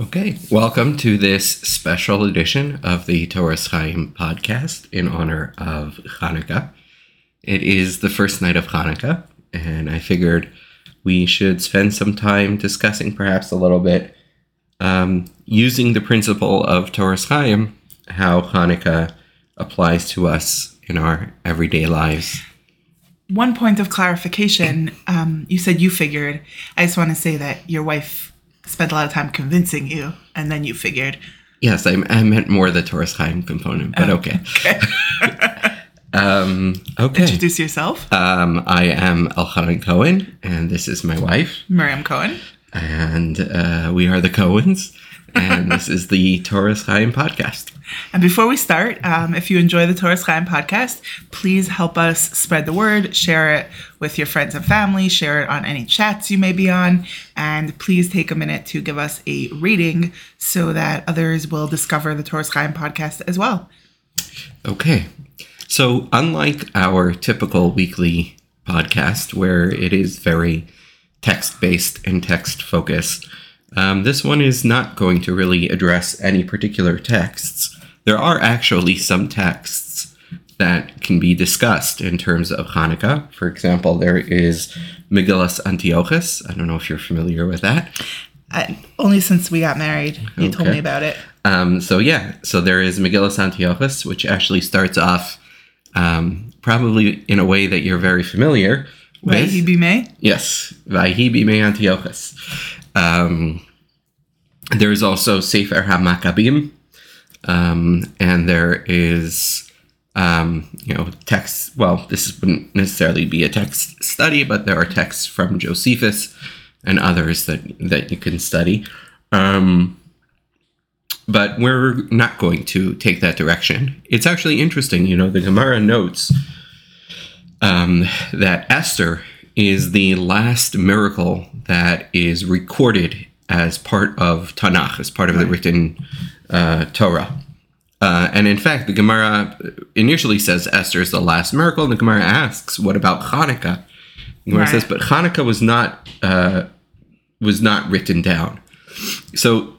Okay, welcome to this special edition of the Toras Chaim podcast in honor of Hanukkah. It is the first night of Hanukkah, and I figured we should spend some time discussing perhaps a little bit um, using the principle of Toras Chaim, how Hanukkah applies to us in our everyday lives. One point of clarification um, you said you figured. I just want to say that your wife spent a lot of time convincing you, and then you figured. Yes, I, I meant more the Toras Chaim component, but Oh, okay. okay. Um, okay. Introduce yourself, Um, I am Elchonon Cohen, and this is my wife, Miriam Cohen. and uh, we are the Cohens, and this is the Toras Chaim podcast. And before we start, um, if you enjoy the Toras Chaim podcast, please help us spread the word, share it with your friends and family, share it on any chats you may be on, and please take a minute to give us a rating so that others will discover the Toras Chaim podcast as well. Okay, so unlike our typical weekly podcast, where it is very text based and text focused, um, this one is not going to really address any particular texts. There are actually some texts that can be discussed in terms of Hanukkah. For example, there is Megillus Antiochus. I don't know if you're familiar with that. I, only since we got married, you told me about it. Um, so yeah, so there is Megillus Antiochus, which actually starts off um, probably in a way that you're very familiar with. May? yes, Vayhi me Antiochus. Um, there's also Sefer HaMaccabim, um, and there is um, you know text. Well, this wouldn't necessarily be a text study, but there are texts from Josephus and others that that you can study. Um, but we're not going to take that direction. It's actually interesting, you know, the Gemara notes um, that Esther is the last miracle that is recorded as part of Tanakh, as part of the written uh, Torah. Uh, and in fact, the Gemara initially says Esther is the last miracle, and the Gemara asks, "What about Hanukkah?" The Gemara Right. says, "But Hanukkah was not uh, was not written down." So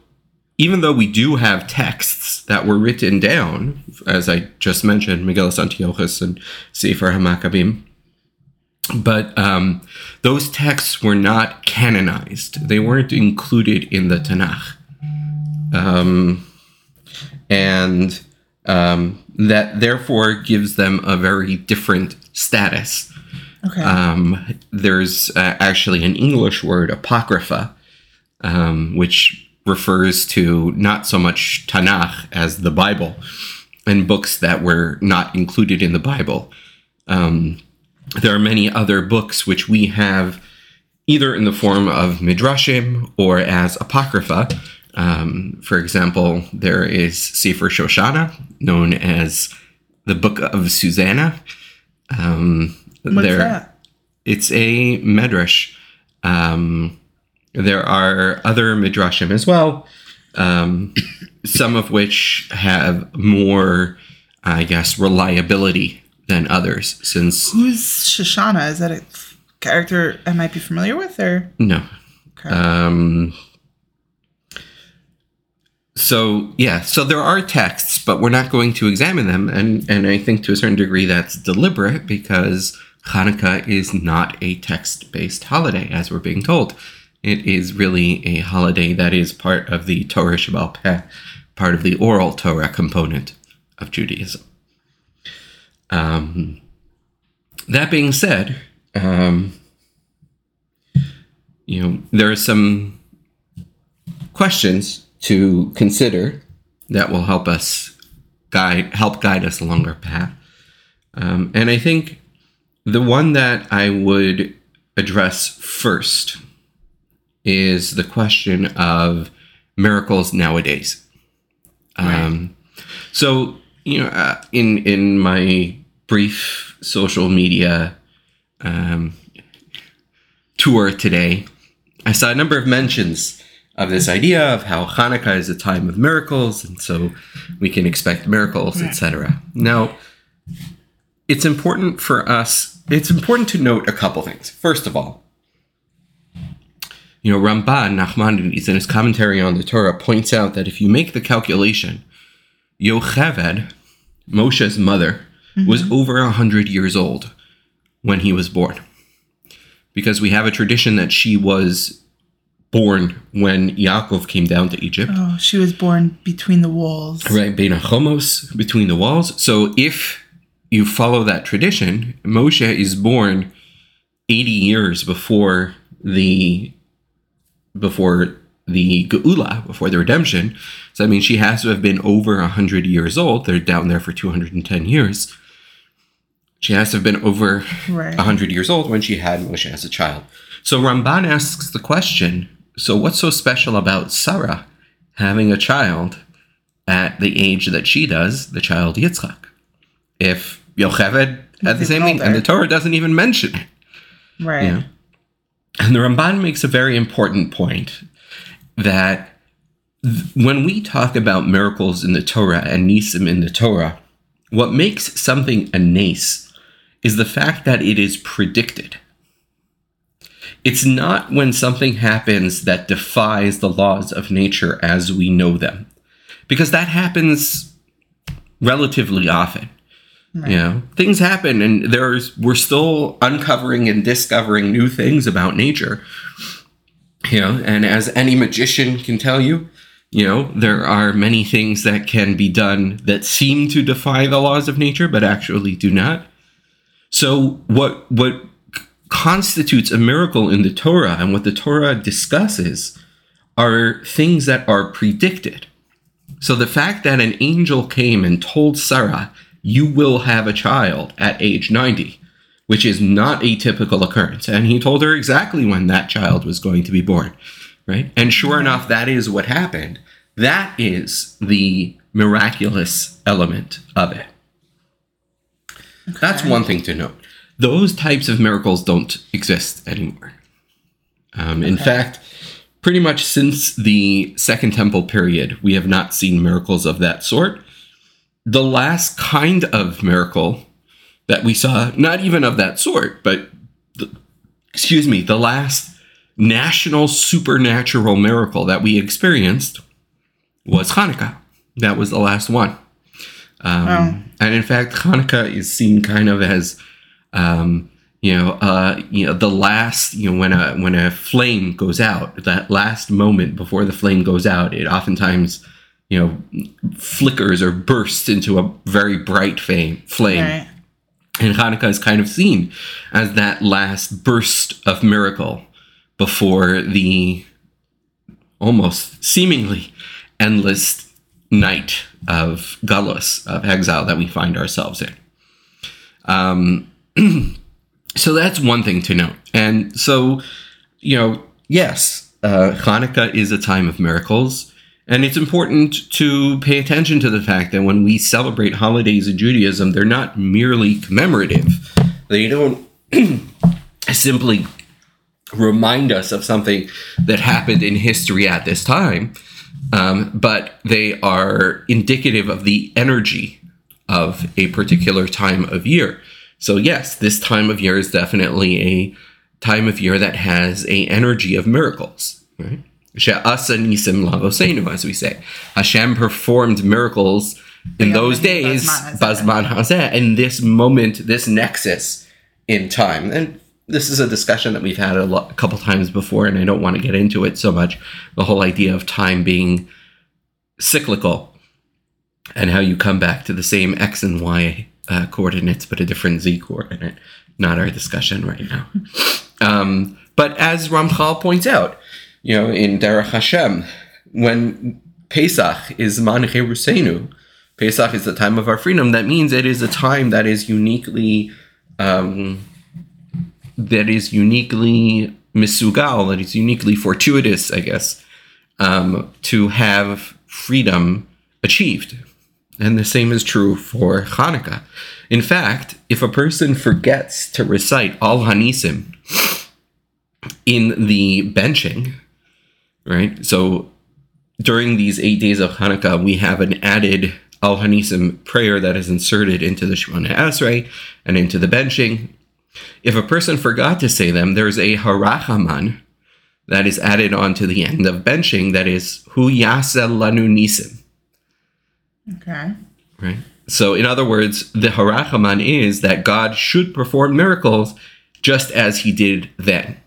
even though we do have texts that were written down, as I just mentioned, Megillus Antiochus and Sefer HaMaccabim, but um, those texts were not canonized. They weren't included in the Tanakh. Um, and um, that therefore gives them a very different status. Okay. Um, there's uh, actually an English word, apocrypha, um, which refers to not so much Tanakh as the Bible and books that were not included in the Bible. Um, there are many other books which we have either in the form of midrashim or as apocrypha. Um, for example, there is Sefer Shoshana, known as the Book of Susanna. Um, What's there- that? it's a medrash. Um, there are other midrashim as well, um, some of which have more, I guess, reliability than others. Since Who's Shoshana? Is that a character I might be familiar with, or no, okay. Um, so yeah, so there are texts, but we're not going to examine them, and and I think to a certain degree that's deliberate because Hanukkah is not a text-based holiday, as we're being told. It is really a holiday that is part of the Torah Shebaal Peh, part of the oral Torah component of Judaism. Um, that being said, um, you know, there are some questions to consider that will help us guide help guide us along our path. Um, and I think the one that I would address first is the question of miracles nowadays. Um, so you know, uh, in in my brief social media um, tour today, I saw a number of mentions of this idea of how Hanukkah is a time of miracles, and so we can expect miracles, etc. Now, it's important for us. It's important to note a couple things. First of all, You know, Ramban Nachmanides in his commentary on the Torah points out that if you make the calculation, Yocheved, Moshe's mother, was mm-hmm. over a hundred years old when he was born, because we have a tradition that she was born when Yaakov came down to Egypt. Oh, she was born between the walls. Right, Bein Chomos, between the walls. So if you follow that tradition, Moshe is born 80 years before the before the Geula, before the redemption. So I mean she has to have been over 100 years old. They're down there for 210 years. She has to have been over Right. 100 years old when she had Moshe as a child. So Ramban asks the question so what's so special about Sarah having a child at the age that she does, the child Yitzchak? If Yocheved had the same thing, and the Torah doesn't even mention it. Right. Yeah. And the Ramban makes a very important point that th- when we talk about miracles in the Torah and nisim in the Torah, what makes something a nace is the fact that it is predicted. It's not when something happens that defies the laws of nature as we know them, because that happens relatively often. Right. You know, things happen, and there's we're still uncovering and discovering new things about nature. You know, and as any magician can tell you, you know, there are many things that can be done that seem to defy the laws of nature, but actually do not. So, what what constitutes a miracle in the Torah and what the Torah discusses are things that are predicted. So the fact that an angel came and told Sarah, you will have a child at age 90, which is not a typical occurrence. And he told her exactly when that child was going to be born, right? And sure enough, that is what happened. That is the miraculous element of it. That's one thing to note. Those types of miracles don't exist anymore. Um, In fact, pretty much since the Second Temple period, we have not seen miracles of that sort. The last kind of miracle that we saw, not even of that sort, but the, excuse me, the last national supernatural miracle that we experienced was Hanukkah. That was the last one. Um, Oh. And in fact, Hanukkah is seen kind of as, um, you know, uh, you know, the last, you know, when a when a flame goes out, that last moment before the flame goes out, it oftentimes, you know, flickers or bursts into a very bright flame. Flame. Right. And Hanukkah is kind of seen as that last burst of miracle before the almost seemingly endless night of galus, of exile that we find ourselves in. Um, so that's one thing to note. And so, you know, yes, uh, Hanukkah is a time of miracles. And it's important to pay attention to the fact that when we celebrate holidays in Judaism, they're not merely commemorative. They don't simply remind us of something that happened in history at this time, um, but they are indicative of the energy of a particular time of year. So yes, this time of year is definitely a time of year that has a energy of miracles. Right? She'asa nisim lavosenu, as we say. Hashem performed miracles in Yeah, those days, Bazman Bazman Hazeh, in this moment, this nexus in time. And this is a discussion that we've had a, a couple times before, and I don't want to get into it so much. The whole idea of time being cyclical and how you come back to the same x and y uh, coordinates, but a different z coordinate. Not our discussion right now. Um, but as Ramchal points out, you know, in Derech Hashem, when Pesach is Man Rusenu, Pesach is the time of our freedom. That means it is a time that is uniquely, um, that is uniquely misugal, that is uniquely fortuitous, I guess, um, to have freedom achieved. And the same is true for Hanukkah. In fact, if a person forgets to recite Al Hanisim in the benching, right? So during these eight days of Hanukkah, we have an added Al Hanisim prayer that is inserted into the Shemona Esrei and into the benching. If a person forgot to say them, there's a Harachaman that is added on to the end of benching that is hu yasa lanu nisim. Okay. Right? So, in other words, the harachaman is that God should perform miracles just as he did then.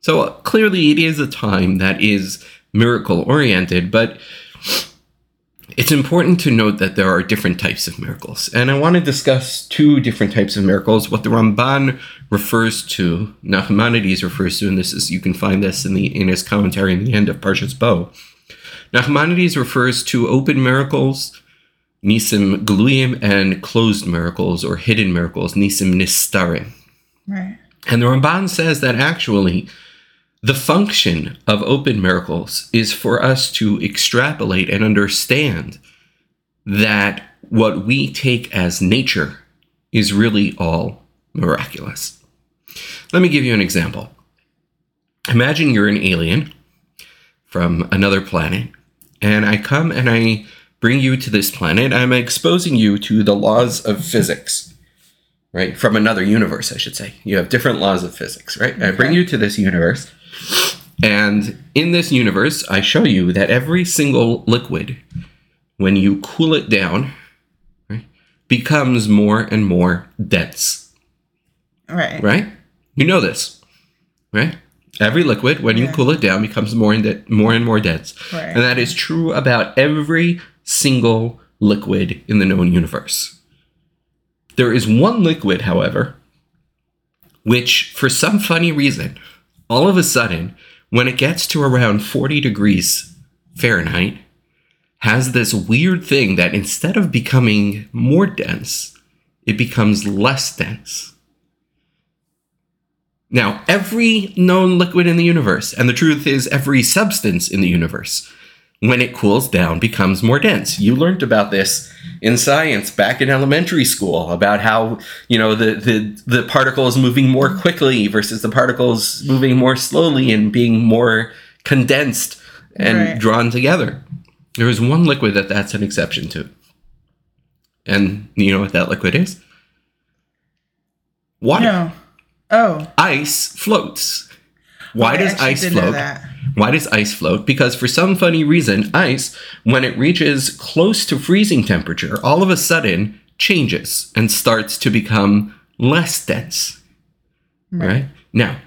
So, clearly, it is a time that is miracle oriented, but it's important to note that there are different types of miracles. And I want to discuss two different types of miracles. What the Ramban refers to, Nachmanides refers to, and this is you can find this in the in his commentary in the end of Parshas Bo. Nachmanides refers to open miracles, nisim gluyim, and closed miracles or hidden miracles, nisim nistarim. Right. And the Ramban says that actually the function of open miracles is for us to extrapolate and understand that what we take as nature is really all miraculous. Let me give you an example. Imagine you're an alien from another planet, and I come and I bring you to this planet. I'm exposing you to the laws of physics, right? From another universe, I should say. You have different laws of physics, right? I bring you to this universe, and in this universe, I show you that every single liquid, when you cool it down, right, becomes more and more dense, Right. right? You know this, right? Every liquid, when you Yeah. cool it down, becomes more and de- more and more dense, Right. and that is true about every single liquid in the known universe. There is one liquid, however, which, for some funny reason, all of a sudden, when it gets to around 40 degrees Fahrenheit, has this weird thing that instead of becoming more dense, it becomes less dense. Now, every known liquid in the universe, and the truth is, every substance in the universe, when it cools down, becomes more dense. You learned about this in science back in elementary school about how you know the the the particles moving more quickly versus the particles moving more slowly and being more condensed and Right. drawn together. There is one liquid that that's an exception to, and you know what that liquid is? Water. No. Oh. Ice floats. Why I does ice float? Why does ice float? Because for some funny reason, ice, when it reaches close to freezing temperature, all of a sudden changes and starts to become less dense. Right? Now,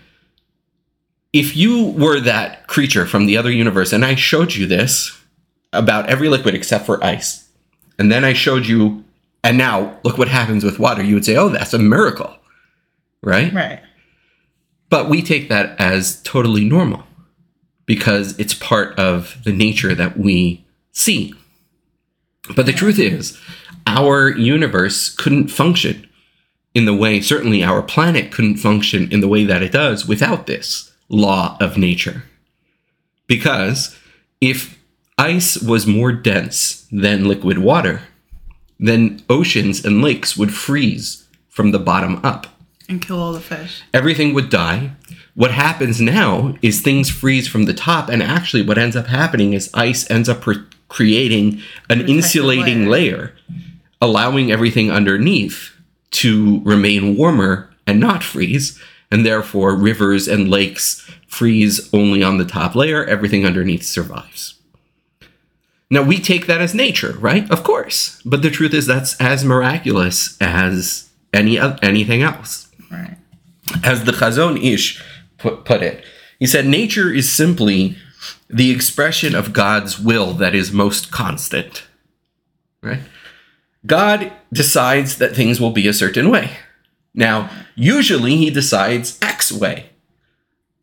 if you were that creature from the other universe and I showed you this about every liquid except for ice, and then I showed you, and now look what happens with water, you would say, oh, that's a miracle. Right? Right. But we take that as totally normal because it's part of the nature that we see. But the truth is, our universe couldn't function in the way, certainly our planet couldn't function in the way that it does without this law of nature. Because if ice was more dense than liquid water, then oceans and lakes would freeze from the bottom up And kill all the fish. everything would die. What happens now is things freeze from the top, and actually, what ends up happening is ice ends up pre- creating an insulating layer. layer, allowing everything underneath to remain warmer and not freeze, and therefore, rivers and lakes freeze only on the top layer, everything underneath survives. Now, we take that as nature, right? Of course. But the truth is, that's as miraculous as any anything else Right. as the Chazon Ish put, put it. He said, Nature is simply the expression of God's will that is most constant. Right? God decides that things will be a certain way. Now, usually he decides X way.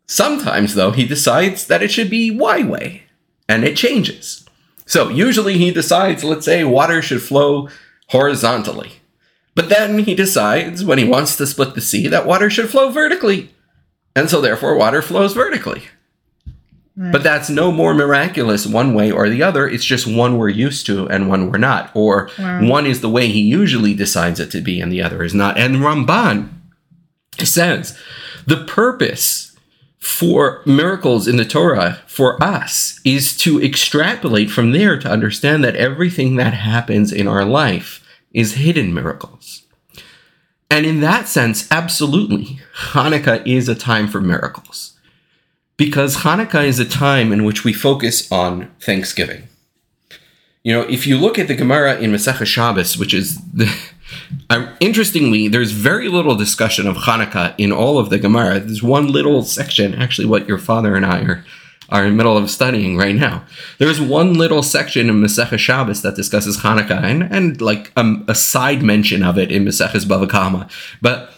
Sometimes, though, he decides that it should be Y way, and it changes. So, usually he decides, let's say, water should flow horizontally. But then he decides, when he wants to split the sea, that water should flow vertically. And so, therefore, water flows vertically. But that's no more miraculous one way or the other. It's just one we're used to and one we're not. Or Wow. one is the way he usually decides it to be and the other is not. And Ramban says the purpose for miracles in the Torah for us is to extrapolate from there to understand that everything that happens in our life is hidden miracles. And in that sense, absolutely, Hanukkah is a time for miracles. Because Hanukkah is a time in which we focus on Thanksgiving. You know, if you look at the Gemara in Masechah Shabbos, which is the, uh, interestingly, there's very little discussion of Hanukkah in all of the Gemara. There's one little section, actually, what your father and I are are in the middle of studying right now. There's one little section in Masechah Shabbos that discusses Hanukkah, and and like um, a side mention of it in Maseches Bava Kama, but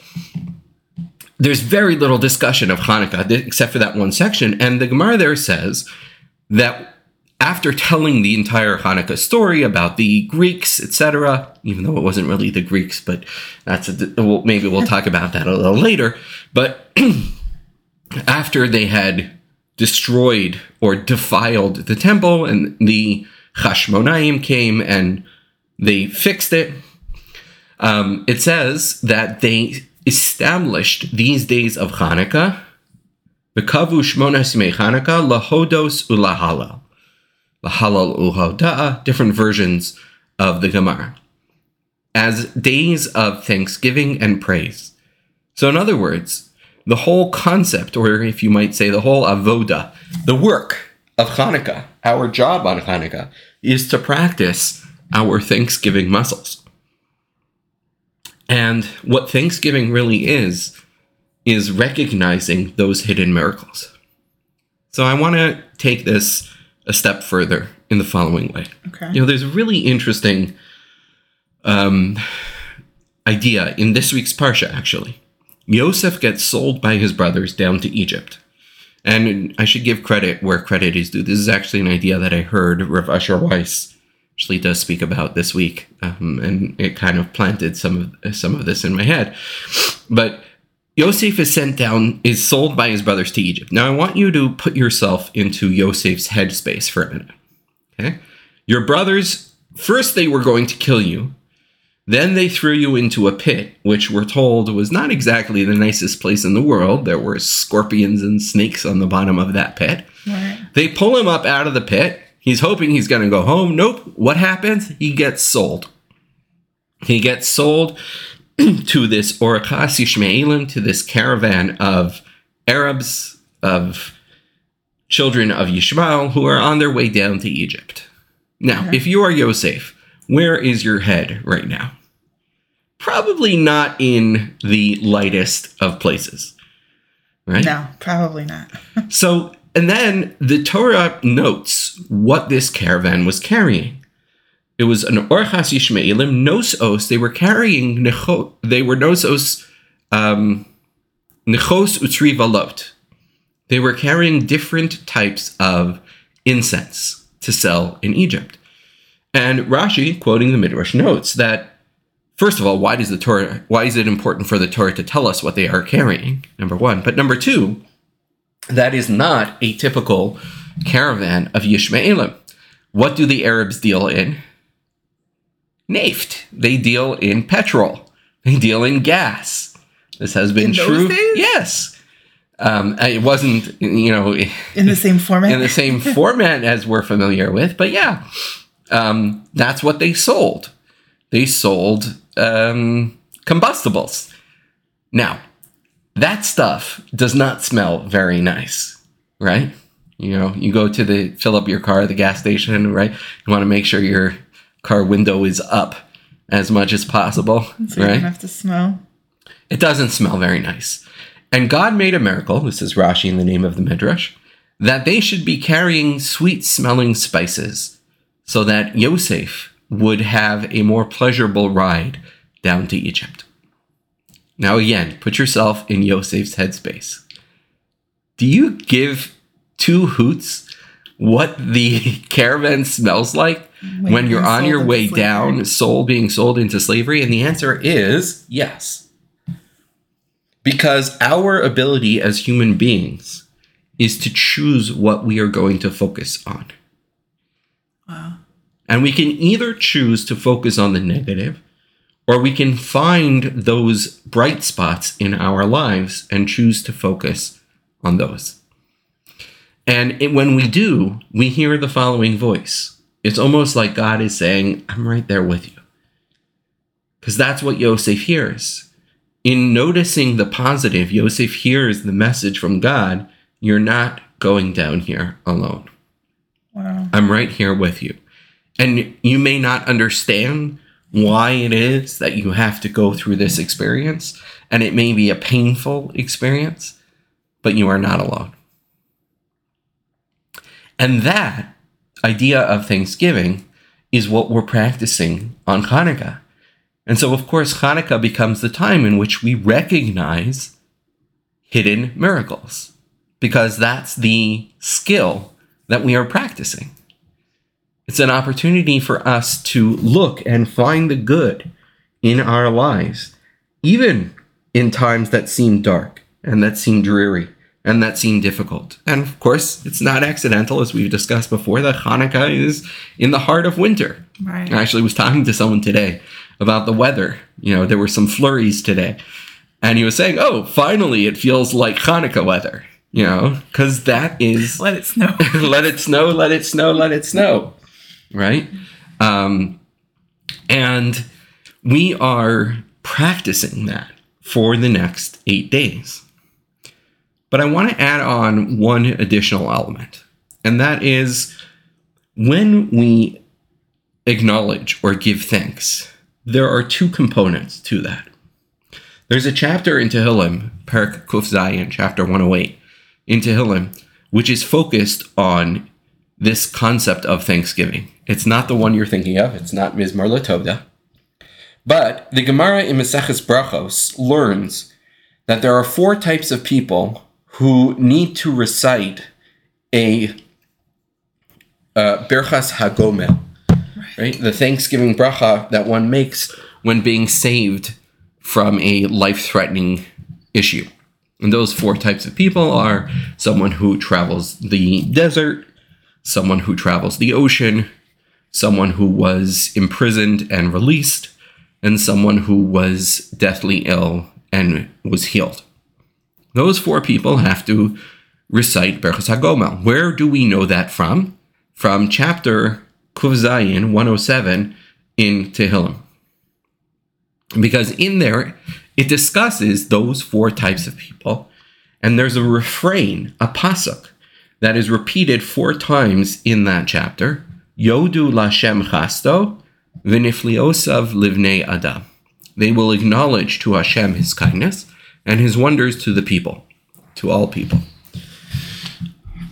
there's very little discussion of Hanukkah except for that one section. And the Gemara there says that after telling the entire Hanukkah story about the Greeks, etc., even though it wasn't really the Greeks, but that's a, well, maybe we'll talk about that a little later. But after they had destroyed or defiled the temple, and the Hashmonaim came and they fixed it. Um, it says that they established these days of Hanukkah, Bekavu Shmona Simei Hanukkah, Lahodos Ulahalal. Lahalal Uhoda'a, different versions of the Gemara, as days of thanksgiving and praise. So, in other words, the whole concept, or if you might say the whole avoda, the work of Hanukkah, our job on Hanukkah, is to practice our thanksgiving muscles. And what Thanksgiving really is, is recognizing those hidden miracles. So I want to take this a step further in the following way. Okay. You know, there's a really interesting um, idea in this week's Parsha, actually. Yosef gets sold by his brothers down to Egypt. And I should give credit where credit is due. This is actually an idea that I heard Rav Asher Weiss actually does speak about this week, um, and it kind of planted some of some of this in my head. But Yosef is sent down, is sold by his brothers to Egypt. Now I want you to put yourself into Yosef's headspace for a minute. Okay, your brothers first they were going to kill you. Then they threw you into a pit, which we're told was not exactly the nicest place in the world. There were scorpions and snakes on the bottom of that pit. Right. They pull him up out of the pit. He's hoping he's going to go home. Nope. What happens? He gets sold. He gets sold to this Orachas Yishmaelim, to this caravan of Arabs, of children of Yishmael, who are on their way down to Egypt. Now, if you are Yosef, where is your head right now? Probably not in the lightest of places, right? No, probably not. So, and then the Torah notes what this caravan was carrying. It was an Orchas Yishmaelim Nosos. They were carrying necho, they were Nosos um, Nechos Utri Valot. They were carrying different types of incense to sell in Egypt. And Rashi, quoting the Midrash, notes that first of all, why does the Torah why is it important for the Torah to tell us what they are carrying? Number one. But number two, that is not a typical caravan of Yishmaelim. What do the Arabs deal in? Naft. They deal in petrol. They deal in gas. This has been true. days? Yes. Um, it wasn't, you know, In the same format. in the same format as we're familiar with, but yeah, um, that's what they sold. They sold um, combustibles. Now, that stuff does not smell very nice, right? You know, you go to the fill up your car at the gas station, right? You want to make sure your car window is up as much as possible, so you don't have to smell. It doesn't smell very nice. And God made a miracle, this is Rashi in the name of the Midrash, that they should be carrying sweet smelling spices so that Yosef Mm-hmm. would have a more pleasurable ride down to Egypt. Now, again, put yourself in Yosef's headspace. Do you give two hoots what the caravan smells like When when, you're you're on your way down, soul being sold into slavery? And the answer is yes. Because our ability as human beings is to choose what we are going to focus on. Wow. And we can either choose to focus on the negative, or we can find those bright spots in our lives and choose to focus on those. And it, when we do, we hear the following voice. It's almost like God is saying, I'm right there with you. Because that's what Yosef hears. In noticing the positive, Yosef hears the message from God you're not going down here alone. Wow. I'm right here with you. And you may not understand why it is that you have to go through this experience, and it may be a painful experience, but you are not alone. And that idea of Thanksgiving is what we're practicing on Hanukkah. And so, of course, Hanukkah becomes the time in which we recognize hidden miracles because that's the skill that we are practicing. It's an opportunity for us to look and find the good in our lives, even in times that seem dark and that seem dreary and that seem difficult. And of course, it's not accidental, as we've discussed before, that Hanukkah is in the heart of winter. Right. I actually was talking to someone today about the weather. You know, there were some flurries today. And he was saying, oh, finally, it feels like Hanukkah weather, you know, because that is Let it snow. let it snow, let it snow, let it snow, right? Um, and we are practicing that for the next eight days. But I want to add on one additional element, and that is when we acknowledge or give thanks, there are two components to that. There's a chapter in Tehillim, Parak Kuf Zayin, chapter 108, in Tehillim, which is focused on this concept of Thanksgiving. It's not the one you're thinking of. It's not Mizmor Latoda. But the Gemara in Maseches Brachos learns that there are four types of people who need to recite a uh, Berchas Hagomel, right? The Thanksgiving bracha that one makes when being saved from a life-threatening issue. And those four types of people are someone who travels the desert, someone who travels the ocean, someone who was imprisoned and released, and someone who was deathly ill and was healed. Those four people have to recite Berchas HaGomel. Where do we know that from? From chapter Kuv Zayin 107 in Tehillim. Because in there, it discusses those four types of people, and there's a refrain, a pasuk, that is repeated four times in that chapter. Yodu Lashem Chasto, Vinifliosav Livnei Adam. They will acknowledge to Hashem his kindness and his wonders to the people, to all people.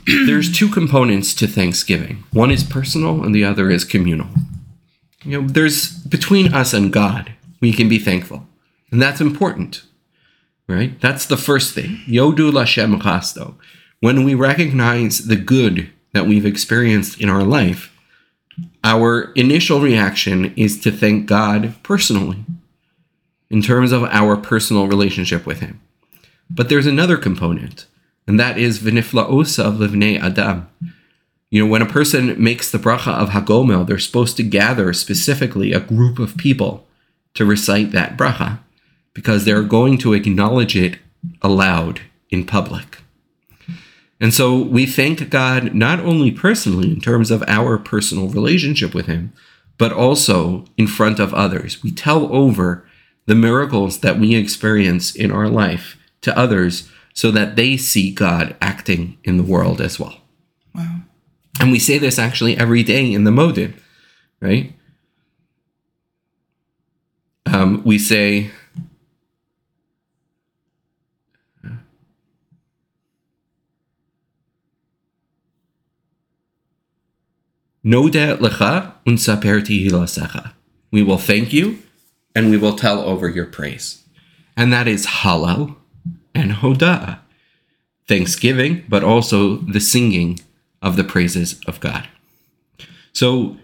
There's two components to Thanksgiving. One is personal and the other is communal. You know, there's between us and God, we can be thankful. And that's important. Right? That's the first thing. Yodu Lashem Chasto. When we recognize the good that we've experienced in our life, our initial reaction is to thank God personally in terms of our personal relationship with Him. But there's another component, and that is Viniflaosa Livnei Adam. You know, when a person makes the bracha of Hagomel, they're supposed to gather specifically a group of people to recite that bracha because they're going to acknowledge it aloud in public. And so we thank God not only personally in terms of our personal relationship with Him, but also in front of others. We tell over the miracles that we experience in our life to others so that they see God acting in the world as well. Wow. And we say this actually every day in the Modim, right? Um, we say, Lecha. We will thank you and we will tell over your praise. And that is halal and hoda. Thanksgiving, but also the singing of the praises of God. So,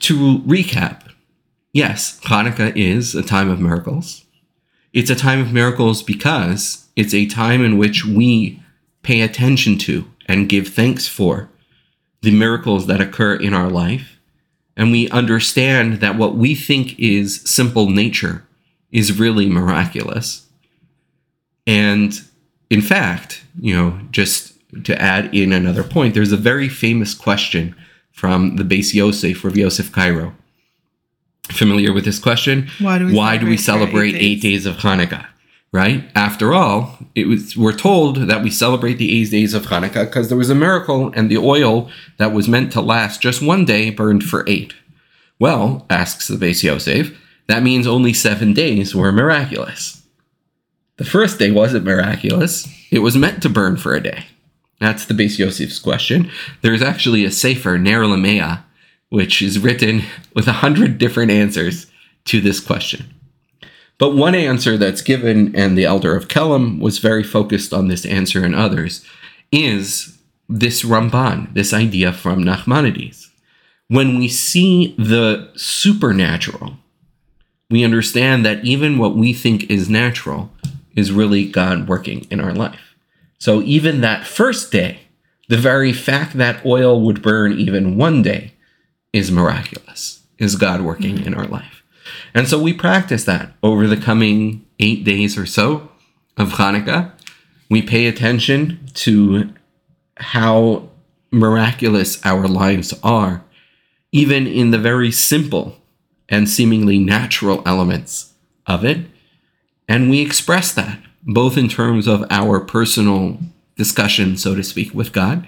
to recap, yes, Hanukkah is a time of miracles. It's a time of miracles because it's a time in which we pay attention to and give thanks for the miracles that occur in our life. And we understand that what we think is simple nature is really miraculous. And in fact, you know, just to add in another point, there's a very famous question from the Beis Yosef, Rav Yosef Karo. Familiar with this question? Why do we Why do we celebrate celebrate eight eight days of Hanukkah? Right? After all, it was we're told that we celebrate the eight days of Hanukkah because there was a miracle and the oil that was meant to last just one day burned for eight. Well, asks the Beis Yosef, that means only seven days were miraculous. The first day wasn't miraculous. It was meant to burn for a day. That's the Beis Yosef's question. There's actually a Sefer, Ner which is written with a hundred different answers to this question. But one answer that's given, and the elder of Kelm was very focused on this answer and others, is this Ramban, this idea from Nachmanides. When we see the supernatural, we understand that even what we think is natural is really God working in our life. So even that first day, the very fact that oil would burn even one day is miraculous, is God working in our life. And so we practice that over the coming eight days or so of Hanukkah. We pay attention to how miraculous our lives are, even in the very simple and seemingly natural elements of it. And we express that both in terms of our personal discussion, so to speak, with God,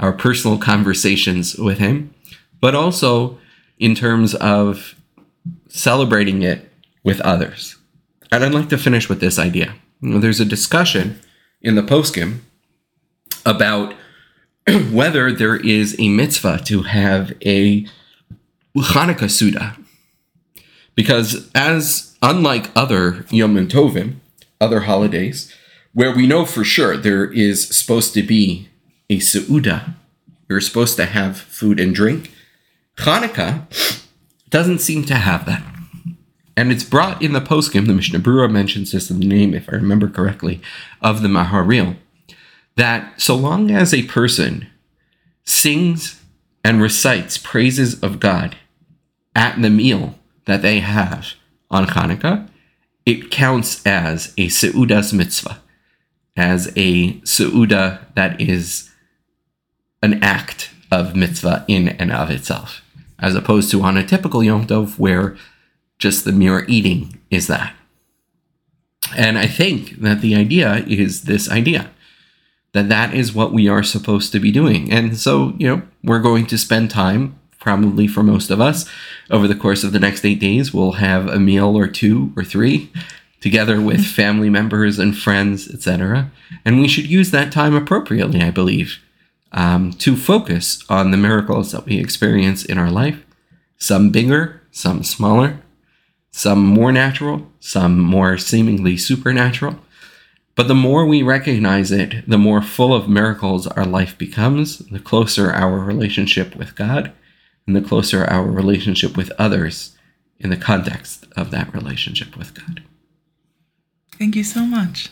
our personal conversations with Him, but also in terms of celebrating it with others. And I'd like to finish with this idea. There's a discussion in the poskim about whether there is a mitzvah to have a Hanukkah Suda. Because as unlike other Yom Tovim, other holidays, where we know for sure there is supposed to be a Su'uda, you're supposed to have food and drink, Hanukkah doesn't seem to have that. And it's brought in the poskim, the Mishnah Berurah mentions this in the name, if I remember correctly, of the Maharil, that so long as a person sings and recites praises of God at the meal that they have on Hanukkah, it counts as a Seuda's mitzvah, as a Seuda that is an act of mitzvah in and of itself, as opposed to on a typical Yom Tov where just the mere eating is that. And I think that the idea is this idea that that is what we are supposed to be doing. And so, you know, we're going to spend time probably for most of us. Over the course of the next eight days, we'll have a meal or two or three together with family members and friends, etc. And we should use that time appropriately, I believe, um, to focus on the miracles that we experience in our life. Some bigger, some smaller, some more natural, some more seemingly supernatural. But the more we recognize it, the more full of miracles our life becomes, the closer our relationship with God, and the closer our relationship with others in the context of that relationship with God. Thank you so much.